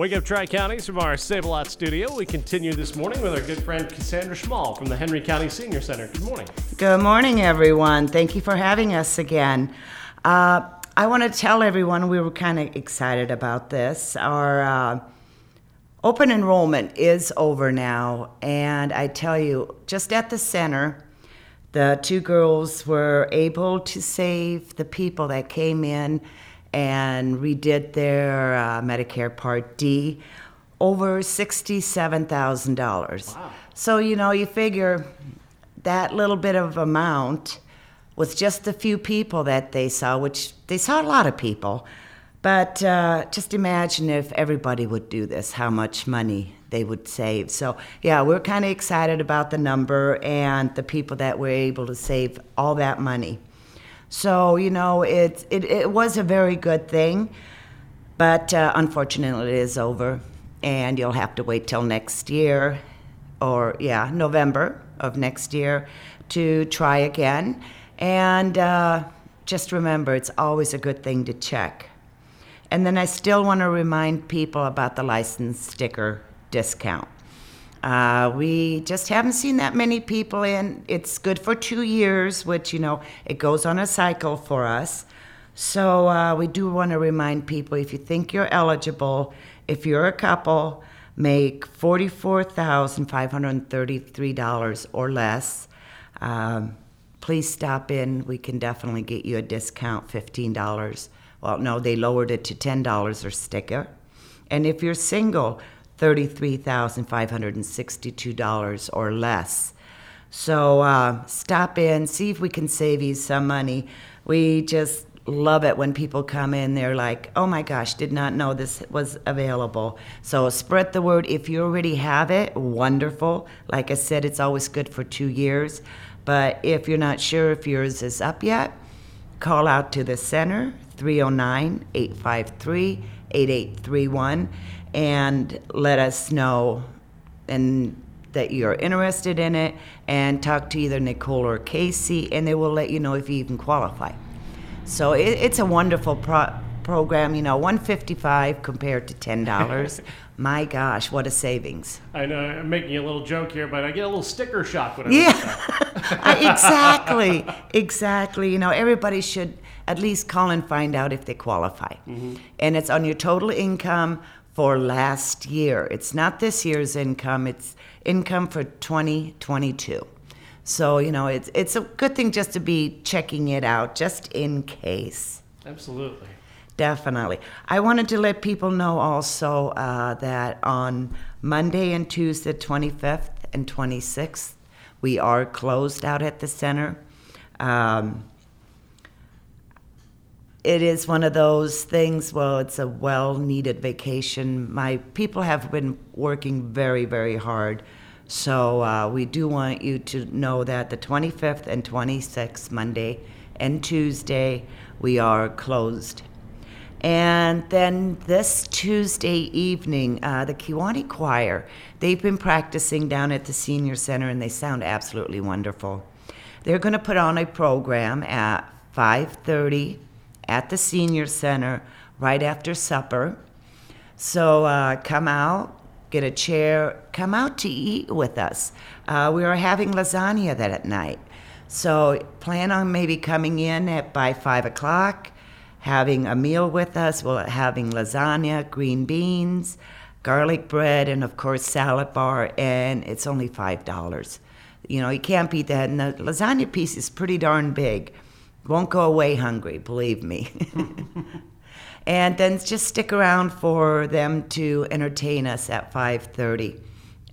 Wake up, Tri Counties from our Save a Lot studio. We continue this morning with our good friend Cassandra Schmoll from the Henry County Senior Center. Good morning. Good morning, everyone. Thank you for having us again. Uh, I want to tell everyone we were kind of excited about this. Our uh, open enrollment is over now, and I tell you, just at the center, the two girls were able to save the people that came in and redid their uh, Medicare Part D over $67,000. Wow. So, you know, you figure that little bit of amount with just a few people that they saw, which they saw a lot of people. But uh, just imagine if everybody would do this, how much money they would save. So, yeah, we're kind of excited about the number and the people that were able to save all that money. So, you know, it, it, it was a very good thing, but uh, unfortunately, it is over, and you'll have to wait till next year, or yeah, November of next year, to try again. And uh, just remember, it's always a good thing to check. And then I still want to remind people about the license sticker discount. Uh, we just haven't seen that many people in. It's good for two years, which, you know, it goes on a cycle for us. So uh, we do want to remind people if you think you're eligible, if you're a couple, make $44,533 or less. Um, please stop in. We can definitely get you a discount, $15. Well, no, they lowered it to $10 or sticker. And if you're single, $33,562 or less. So uh, stop in, see if we can save you some money. We just love it when people come in, they're like, oh my gosh, did not know this was available. So spread the word. If you already have it, wonderful. Like I said, it's always good for two years. But if you're not sure if yours is up yet, call out to the center, 309 853 8831 and let us know and that you're interested in it and talk to either Nicole or Casey and they will let you know if you even qualify. So it, it's a wonderful pro- program, you know, 155 compared to $10. My gosh, what a savings. I know I'm making a little joke here, but I get a little sticker shock when I Yeah. look at that. I- exactly, exactly. You know, everybody should at least call and find out if they qualify. And it's on your total income for last year. It's not this year's income, it's income for 2022. So, you know, it's, it's a good thing just to be checking it out just in case. Absolutely. Definitely. I wanted to let people know also uh, that on Monday and Tuesday, 25th and 26th, we are closed out at the center. Um, it is one of those things, well, it's a well needed vacation. My people have been working very, very hard. So uh, we do want you to know that the 25th and 26th, Monday and Tuesday, we are closed. And then this Tuesday evening, uh, the Kewanee Choir, they've been practicing down at the Senior Center and they sound absolutely wonderful. They're going to put on a program at 5:30 at the Senior Center right after supper. So uh, come out, get a chair, come out to eat with us. Uh, we are having lasagna that at night. So plan on maybe coming in at by five o'clock, having a meal with us. We're having lasagna, green beans, garlic bread, and of course salad bar, and it's only five dollars. You know, you can't beat that. And the lasagna piece is pretty darn big. Won't go away hungry, believe me. and then just stick around for them to entertain us at 5.30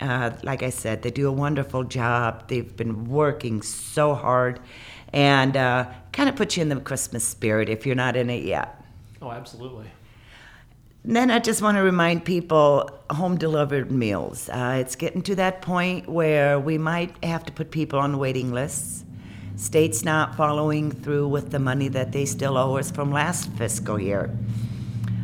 uh, like i said they do a wonderful job they've been working so hard and uh, kind of put you in the christmas spirit if you're not in it yet Oh, absolutely. and then I just want to remind people home delivered meals. Uh, it's getting to that point where we might have to put people on waiting lists. States not following through with the money that they still owe us from last fiscal year.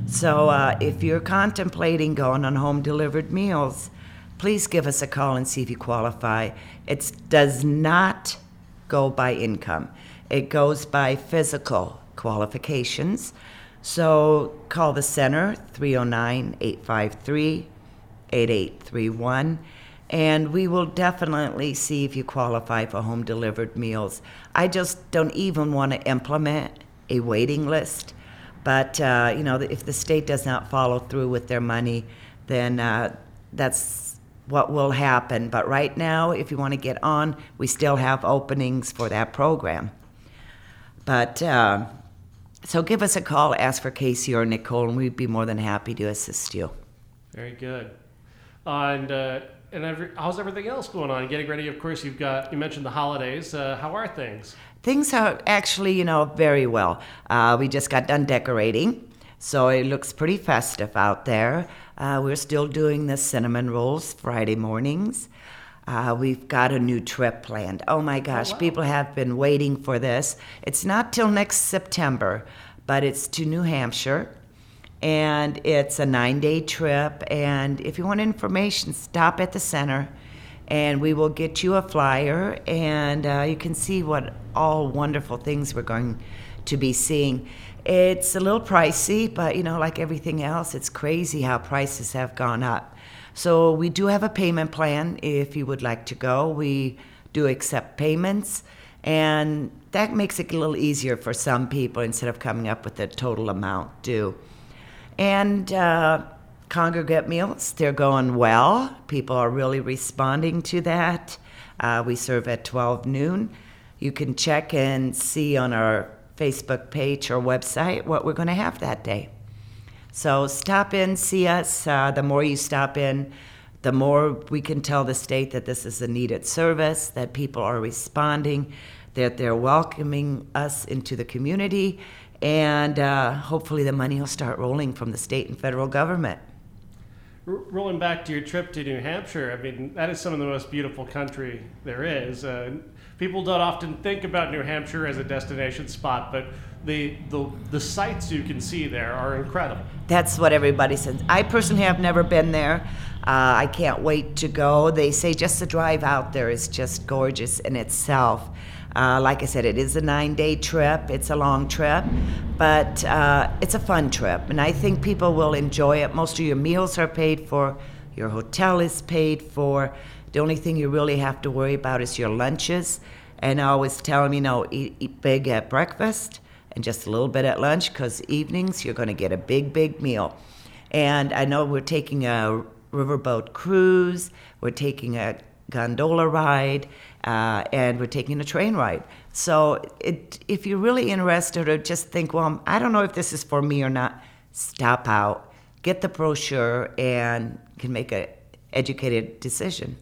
So uh, if you're contemplating going on home delivered meals, please give us a call and see if you qualify. It does not go by income, it goes by physical qualifications. So call the center 309 853 8831 and we will definitely see if you qualify for home delivered meals. I just don't even want to implement a waiting list, but uh, you know, if the state does not follow through with their money, then uh, that's what will happen. But right now, if you want to get on, we still have openings for that program. But uh, so give us a call, ask for Casey or Nicole, and we'd be more than happy to assist you. Very good. And uh, and every, how's everything else going on? Getting ready, of course. You've got you mentioned the holidays. Uh, how are things? Things are actually, you know, very well. Uh, we just got done decorating, so it looks pretty festive out there. Uh, we're still doing the cinnamon rolls Friday mornings. Uh, we've got a new trip planned. Oh my gosh, wow. people have been waiting for this. It's not till next September, but it's to New Hampshire. And it's a nine day trip. And if you want information, stop at the center and we will get you a flyer and uh, you can see what all wonderful things we're going to be seeing. It's a little pricey, but you know, like everything else, it's crazy how prices have gone up. So we do have a payment plan if you would like to go. We do accept payments, and that makes it a little easier for some people instead of coming up with the total amount due. And uh, congregate meals, they're going well. People are really responding to that. Uh, we serve at 12 noon. You can check and see on our Facebook page or website what we're going to have that day. So stop in, see us. Uh, the more you stop in, the more we can tell the state that this is a needed service, that people are responding, that they're welcoming us into the community, and uh, hopefully the money will start rolling from the state and federal government. R- rolling back to your trip to New Hampshire, I mean, that is some of the most beautiful country there is. Uh, people don't often think about New Hampshire as a destination spot, but the, the, the sights you can see there are incredible. That's what everybody says. I personally have never been there. Uh, I can't wait to go. They say just the drive out there is just gorgeous in itself. Uh, like I said, it is a nine day trip. It's a long trip, but uh, it's a fun trip. And I think people will enjoy it. Most of your meals are paid for, your hotel is paid for. The only thing you really have to worry about is your lunches. And I always tell them, you know, eat, eat big at breakfast and just a little bit at lunch because evenings you're going to get a big, big meal. And I know we're taking a riverboat cruise, we're taking a gondola ride, uh, and we're taking a train ride. So it, if you're really interested or just think, well, I don't know if this is for me or not, stop out, get the brochure, and can make an educated decision.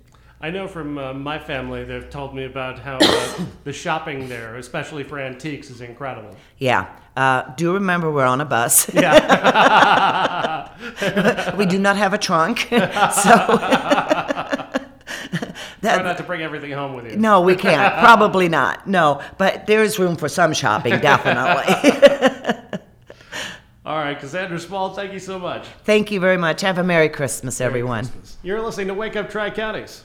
I know from uh, my family, they've told me about how uh, the shopping there, especially for antiques, is incredible. Yeah. Uh, do remember we're on a bus. Yeah. we do not have a trunk. so Try not to bring everything home with you. no, we can't. Probably not. No, but there is room for some shopping, definitely. All right, Cassandra Schmoll, thank you so much. Thank you very much. Have a Merry Christmas, everyone. You're listening to Wake Up Tri Counties.